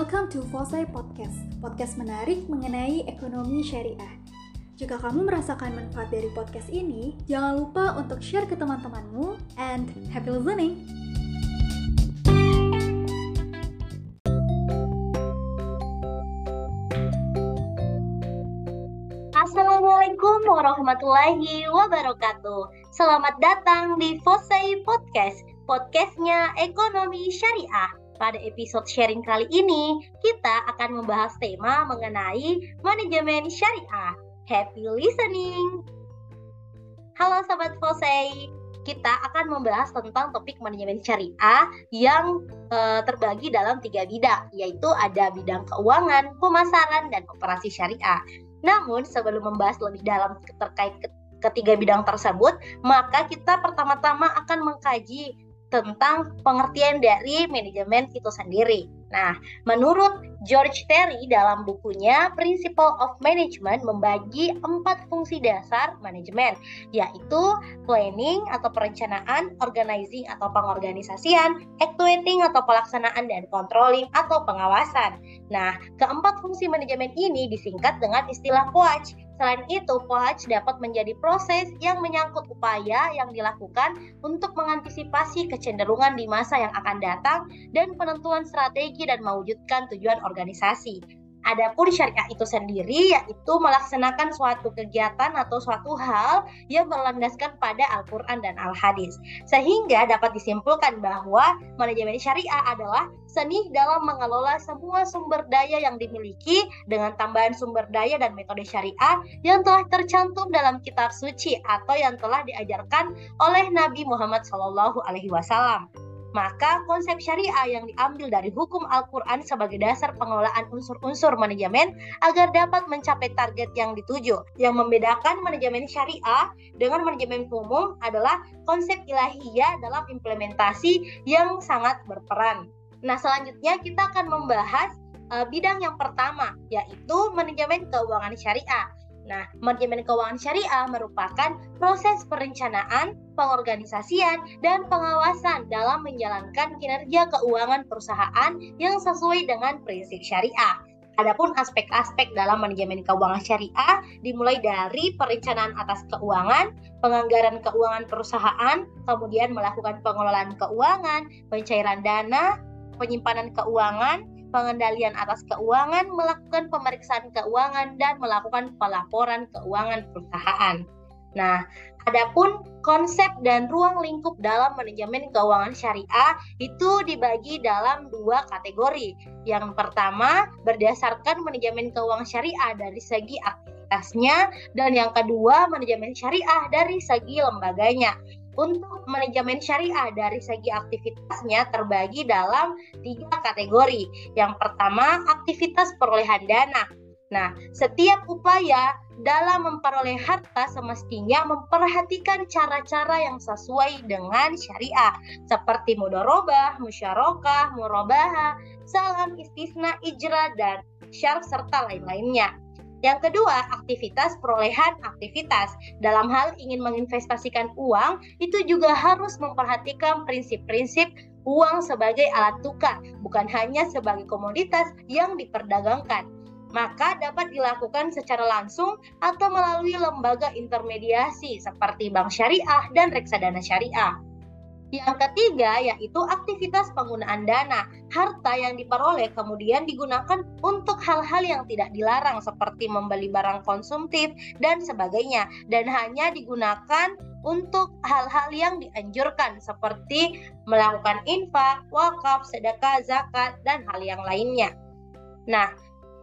Welcome to Fosai Podcast, podcast menarik mengenai ekonomi syariah. Jika kamu merasakan manfaat dari podcast ini, jangan lupa untuk share ke teman-temanmu and happy listening! Assalamualaikum warahmatullahi wabarakatuh. Selamat datang di Fosai Podcast, podcastnya ekonomi syariah. Pada episode sharing kali ini, kita akan membahas tema mengenai manajemen syariah. Happy listening! Halo Sobat Fosei, kita akan membahas tentang topik manajemen syariah yang e, terbagi dalam tiga bidang, yaitu ada bidang keuangan, pemasaran, dan operasi syariah. Namun sebelum membahas lebih dalam terkait ketiga bidang tersebut, maka kita pertama-tama akan mengkaji tentang pengertian dari manajemen itu sendiri. Nah, menurut George Terry dalam bukunya Principle of Management membagi empat fungsi dasar manajemen, yaitu planning atau perencanaan, organizing atau pengorganisasian, actuating atau pelaksanaan, dan controlling atau pengawasan. Nah, keempat fungsi manajemen ini disingkat dengan istilah POAC Selain itu, POAC dapat menjadi proses yang menyangkut upaya yang dilakukan untuk mengantisipasi kecenderungan di masa yang akan datang dan penentuan strategi dan mewujudkan tujuan organisasi. Adapun syariah itu sendiri yaitu melaksanakan suatu kegiatan atau suatu hal yang berlandaskan pada Al-Quran dan Al-Hadis. Sehingga dapat disimpulkan bahwa manajemen syariah adalah seni dalam mengelola semua sumber daya yang dimiliki dengan tambahan sumber daya dan metode syariah yang telah tercantum dalam kitab suci atau yang telah diajarkan oleh Nabi Muhammad SAW maka konsep syariah yang diambil dari hukum Al-Quran sebagai dasar pengelolaan unsur-unsur manajemen agar dapat mencapai target yang dituju. Yang membedakan manajemen syariah dengan manajemen umum adalah konsep ilahiyah dalam implementasi yang sangat berperan. Nah, selanjutnya kita akan membahas uh, bidang yang pertama, yaitu manajemen keuangan syariah. Nah, manajemen keuangan syariah merupakan proses perencanaan, pengorganisasian, dan pengawasan dalam menjalankan kinerja keuangan perusahaan yang sesuai dengan prinsip syariah. Adapun aspek-aspek dalam manajemen keuangan syariah dimulai dari perencanaan atas keuangan, penganggaran keuangan perusahaan, kemudian melakukan pengelolaan keuangan, pencairan dana, penyimpanan keuangan, pengendalian atas keuangan, melakukan pemeriksaan keuangan, dan melakukan pelaporan keuangan perusahaan. Nah, adapun konsep dan ruang lingkup dalam manajemen keuangan syariah itu dibagi dalam dua kategori. Yang pertama, berdasarkan manajemen keuangan syariah dari segi aktivitasnya, dan yang kedua, manajemen syariah dari segi lembaganya. Untuk manajemen syariah dari segi aktivitasnya terbagi dalam tiga kategori. Yang pertama, aktivitas perolehan dana. Nah, setiap upaya dalam memperoleh harta semestinya memperhatikan cara-cara yang sesuai dengan syariah seperti mudorobah, musyarakah, murabahah, salam istisna, ijra, dan syarf serta lain-lainnya. Yang kedua, aktivitas perolehan aktivitas. Dalam hal ingin menginvestasikan uang, itu juga harus memperhatikan prinsip-prinsip uang sebagai alat tukar, bukan hanya sebagai komoditas yang diperdagangkan. Maka dapat dilakukan secara langsung atau melalui lembaga intermediasi seperti bank syariah dan reksadana syariah. Yang ketiga yaitu aktivitas penggunaan dana. Harta yang diperoleh kemudian digunakan untuk hal-hal yang tidak dilarang seperti membeli barang konsumtif dan sebagainya dan hanya digunakan untuk hal-hal yang dianjurkan seperti melakukan infak, wakaf, sedekah, zakat dan hal yang lainnya. Nah,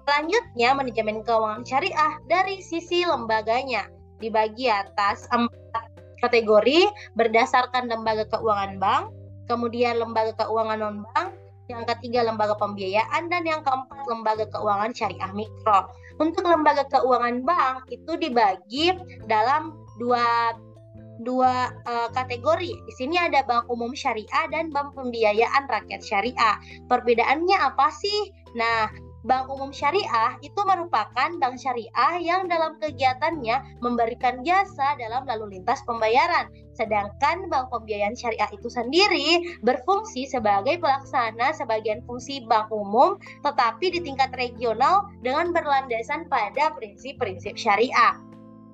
selanjutnya manajemen keuangan syariah dari sisi lembaganya dibagi atas empat kategori berdasarkan lembaga keuangan bank, kemudian lembaga keuangan non-bank, yang ketiga lembaga pembiayaan, dan yang keempat lembaga keuangan syariah mikro. Untuk lembaga keuangan bank itu dibagi dalam dua dua uh, kategori. Di sini ada bank umum syariah dan bank pembiayaan rakyat syariah. Perbedaannya apa sih? Nah, Bank Umum Syariah itu merupakan bank syariah yang dalam kegiatannya memberikan jasa dalam lalu lintas pembayaran. Sedangkan bank pembiayaan syariah itu sendiri berfungsi sebagai pelaksana sebagian fungsi bank umum tetapi di tingkat regional dengan berlandasan pada prinsip-prinsip syariah.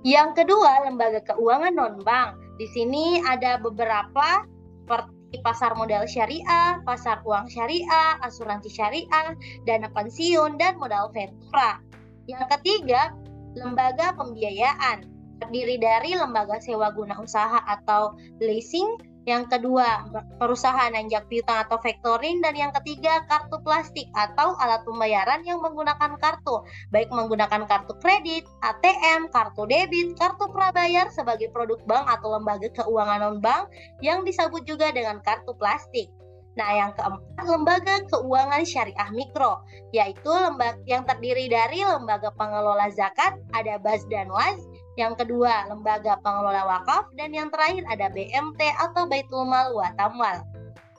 Yang kedua, lembaga keuangan non-bank. Di sini ada beberapa seperti pasar modal syariah, pasar uang syariah, asuransi syariah, dana pensiun, dan modal ventura. Yang ketiga, lembaga pembiayaan terdiri dari lembaga sewa guna usaha atau leasing, yang kedua perusahaan nanjak piutang atau factoring dan yang ketiga kartu plastik atau alat pembayaran yang menggunakan kartu baik menggunakan kartu kredit, ATM, kartu debit, kartu prabayar sebagai produk bank atau lembaga keuangan non bank yang disebut juga dengan kartu plastik. Nah, yang keempat, lembaga keuangan syariah mikro, yaitu lembaga yang terdiri dari lembaga pengelola zakat, ada BAS dan WAS, yang kedua lembaga pengelola wakaf, dan yang terakhir ada BMT atau Baitul Mal wa Tamwal.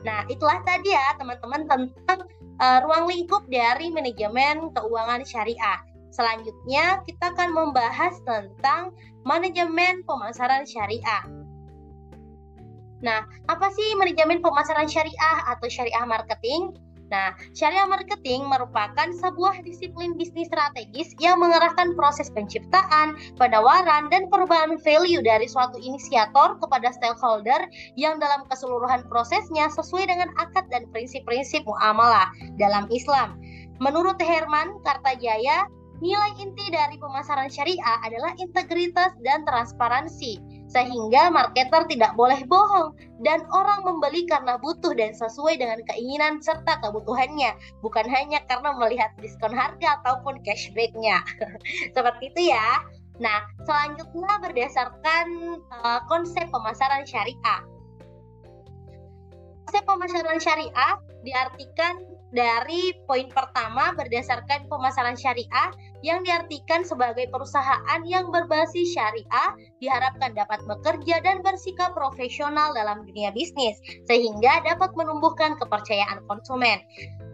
Nah, itulah tadi ya teman-teman tentang uh, ruang lingkup dari manajemen keuangan syariah. Selanjutnya kita akan membahas tentang manajemen pemasaran syariah. Nah, apa sih manajemen pemasaran syariah atau syariah marketing? Nah, syariah marketing merupakan sebuah disiplin bisnis strategis yang mengerahkan proses penciptaan, penawaran, dan perubahan value dari suatu inisiator kepada stakeholder yang dalam keseluruhan prosesnya sesuai dengan akad dan prinsip-prinsip muamalah dalam Islam. Menurut Herman Kartajaya, nilai inti dari pemasaran syariah adalah integritas dan transparansi sehingga marketer tidak boleh bohong. Dan orang membeli karena butuh dan sesuai dengan keinginan serta kebutuhannya. Bukan hanya karena melihat diskon harga ataupun cashbacknya. Seperti itu ya. Nah selanjutnya berdasarkan uh, konsep pemasaran syariah konsep pemasaran syariah diartikan dari poin pertama berdasarkan pemasaran syariah yang diartikan sebagai perusahaan yang berbasis syariah diharapkan dapat bekerja dan bersikap profesional dalam dunia bisnis sehingga dapat menumbuhkan kepercayaan konsumen.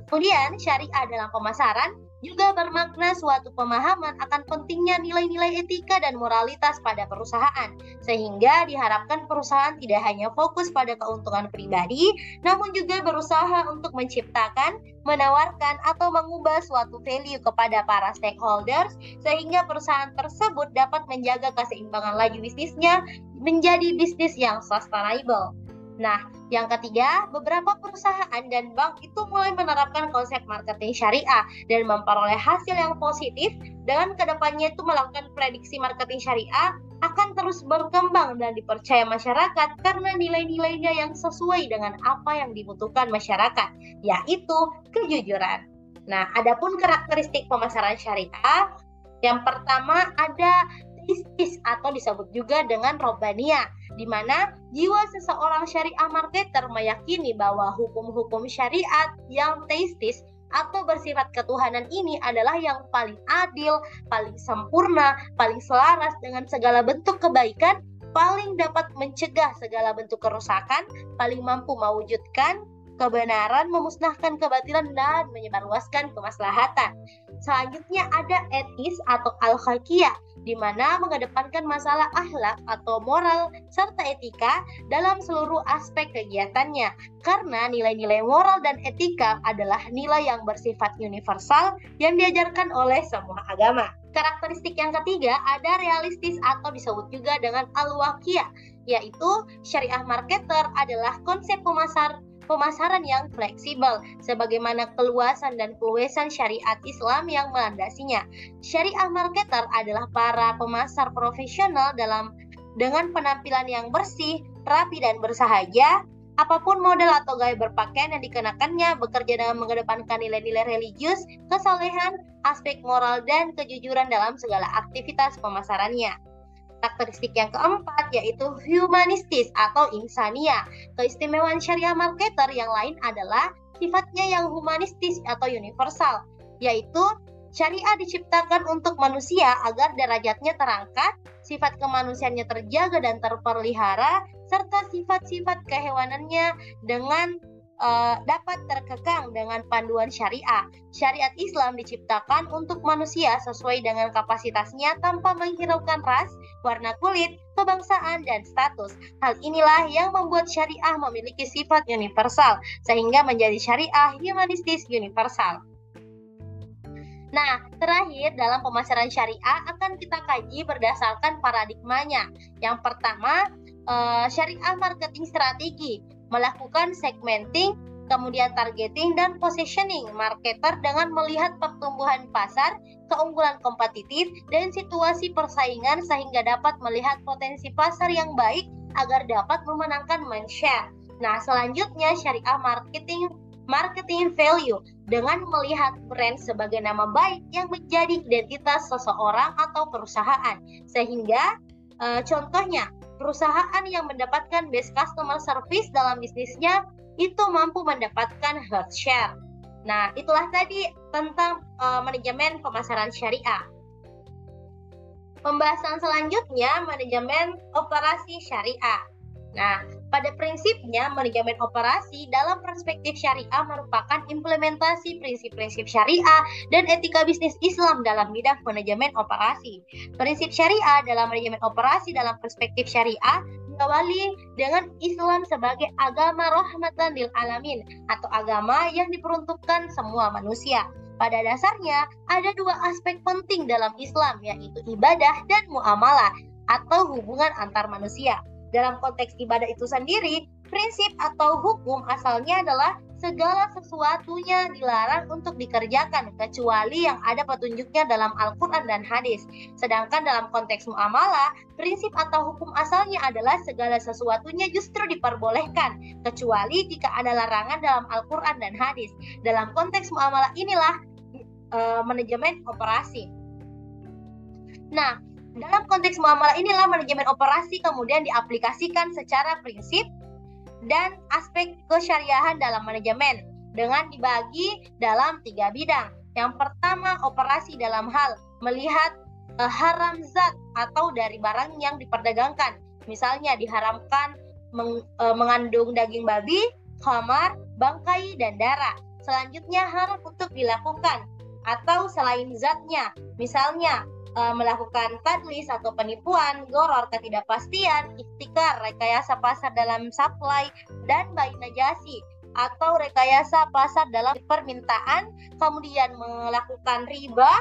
Kemudian syariah dalam pemasaran juga bermakna suatu pemahaman akan pentingnya nilai-nilai etika dan moralitas pada perusahaan, sehingga diharapkan perusahaan tidak hanya fokus pada keuntungan pribadi, namun juga berusaha untuk menciptakan, menawarkan, atau mengubah suatu value kepada para stakeholders, sehingga perusahaan tersebut dapat menjaga keseimbangan laju bisnisnya menjadi bisnis yang sustainable. Nah, yang ketiga, beberapa perusahaan dan bank itu mulai menerapkan konsep marketing syariah dan memperoleh hasil yang positif dengan ke depannya itu melakukan prediksi marketing syariah akan terus berkembang dan dipercaya masyarakat karena nilai-nilainya yang sesuai dengan apa yang dibutuhkan masyarakat, yaitu kejujuran. Nah, adapun karakteristik pemasaran syariah, yang pertama ada istis atau disebut juga dengan robania di mana jiwa seseorang syariah marketer meyakini bahwa hukum-hukum syariat yang teistis atau bersifat ketuhanan ini adalah yang paling adil, paling sempurna, paling selaras dengan segala bentuk kebaikan, paling dapat mencegah segala bentuk kerusakan, paling mampu mewujudkan kebenaran, memusnahkan kebatilan, dan menyebarluaskan kemaslahatan. Selanjutnya ada etis atau al-khakiyah, di mana mengedepankan masalah akhlak atau moral serta etika dalam seluruh aspek kegiatannya. Karena nilai-nilai moral dan etika adalah nilai yang bersifat universal yang diajarkan oleh semua agama. Karakteristik yang ketiga ada realistis atau disebut juga dengan al-waqiyah, yaitu syariah marketer adalah konsep pemasar pemasaran yang fleksibel, sebagaimana keluasan dan keluasan syariat Islam yang melandasinya. Syariah marketer adalah para pemasar profesional dalam dengan penampilan yang bersih, rapi dan bersahaja, apa pun model atau gaya berpakaian yang dikenakannya bekerja dengan mengedepankan nilai-nilai religius, kesolehan, aspek moral, dan kejujuran dalam segala aktivitas pemasarannya. Karakteristik yang keempat yaitu humanistis atau insania. Keistimewaan syariah marketer yang lain adalah sifatnya yang humanistis atau universal, yaitu syariah diciptakan untuk manusia agar derajatnya terangkat, sifat kemanusiaannya terjaga dan terpelihara, serta sifat-sifat kehewanannya dengan uh, dapat terkekang dengan panduan syariah. Syariat Islam diciptakan untuk manusia sesuai dengan kapasitasnya tanpa menghiraukan ras, warna kulit, kebangsaan, dan status. Hal inilah yang membuat syariah memiliki sifat universal, sehingga menjadi syariah humanistis universal. Nah, terakhir dalam pemasaran syariah akan kita kaji berdasarkan paradigmanya. Yang pertama, uh, syariah marketing strategi melakukan segmenting, kemudian targeting dan positioning marketer dengan melihat pertumbuhan pasar, keunggulan kompetitif, dan situasi persaingan sehingga dapat melihat potensi pasar yang baik agar dapat memenangkan mind share. Nah, selanjutnya syariah marketing marketing value dengan melihat brand sebagai nama baik yang menjadi identitas seseorang atau perusahaan. Sehingga e, contohnya perusahaan yang mendapatkan best customer service dalam bisnisnya itu mampu mendapatkan health share. Nah, itulah tadi tentang uh, manajemen pemasaran syariah. Pembahasan selanjutnya manajemen operasi syariah. Nah, pada prinsipnya, manajemen operasi dalam perspektif syariah merupakan implementasi prinsip-prinsip syariah dan etika bisnis Islam dalam bidang manajemen operasi. Prinsip syariah dalam manajemen operasi dalam perspektif syariah diawali dengan Islam sebagai agama rahmatan lil alamin atau agama yang diperuntukkan semua manusia. Pada dasarnya, ada dua aspek penting dalam Islam, yaitu ibadah dan muamalah atau hubungan antar manusia. Dalam konteks ibadah itu sendiri, prinsip atau hukum asalnya adalah segala sesuatunya dilarang untuk dikerjakan kecuali yang ada petunjuknya dalam Al-Quran dan hadis. Sedangkan dalam konteks muamalah, prinsip atau hukum asalnya adalah segala sesuatunya justru diperbolehkan kecuali jika ada larangan dalam Al-Quran dan hadis. Dalam konteks muamalah inilah uh, manajemen operasi. Nah, dalam konteks muamalah inilah manajemen operasi kemudian diaplikasikan secara prinsip dan aspek kesyariahan dalam manajemen dengan dibagi dalam tiga bidang. Yang pertama, operasi dalam hal melihat uh, haram zat atau dari barang yang diperdagangkan. Misalnya diharamkan uh, mengandung daging babi, khamar, bangkai, dan darah. Selanjutnya haram untuk dilakukan atau selain zatnya. Misalnya uh, melakukan tadlis atau penipuan, goror, ketidakpastian, ikhtikar, rekayasa pasar dalam supply, dan bayi najasi atau rekayasa pasar dalam permintaan, kemudian melakukan riba,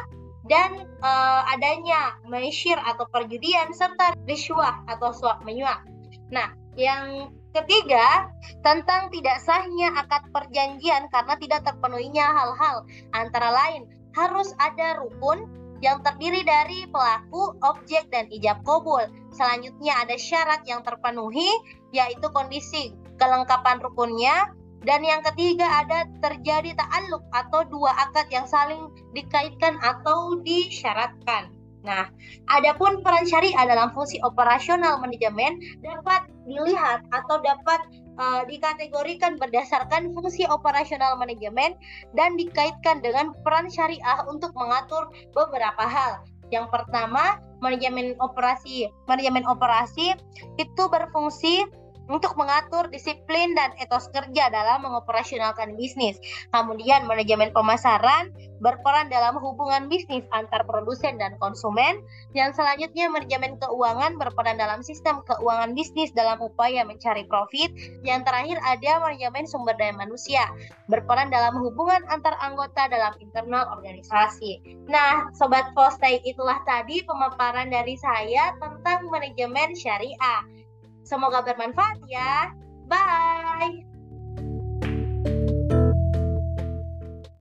dan uh, adanya mesyir atau perjudian serta riswah atau suap menyuap. Nah, yang ketiga tentang tidak sahnya akad perjanjian karena tidak terpenuhinya hal-hal antara lain harus ada rukun yang terdiri dari pelaku, objek, dan ijab kabul. Selanjutnya ada syarat yang terpenuhi, yaitu kondisi kelengkapan rukunnya. Dan yang ketiga ada terjadi ta'aluk atau dua akad yang saling dikaitkan atau disyaratkan. Nah, adapun peran syariah dalam fungsi operasional manajemen dapat dilihat atau dapat uh, dikategorikan berdasarkan fungsi operasional manajemen dan dikaitkan dengan peran syariah untuk mengatur beberapa hal. Yang pertama, manajemen operasi. Manajemen operasi itu berfungsi untuk mengatur disiplin dan etos kerja dalam mengoperasionalkan bisnis. Kemudian manajemen pemasaran berperan dalam hubungan bisnis antar produsen dan konsumen. Yang selanjutnya manajemen keuangan berperan dalam sistem keuangan bisnis dalam upaya mencari profit. Yang terakhir ada manajemen sumber daya manusia berperan dalam hubungan antar anggota dalam internal organisasi. Nah, sobat Postai itulah tadi pemaparan dari saya tentang manajemen syariah. Semoga bermanfaat ya. Bye.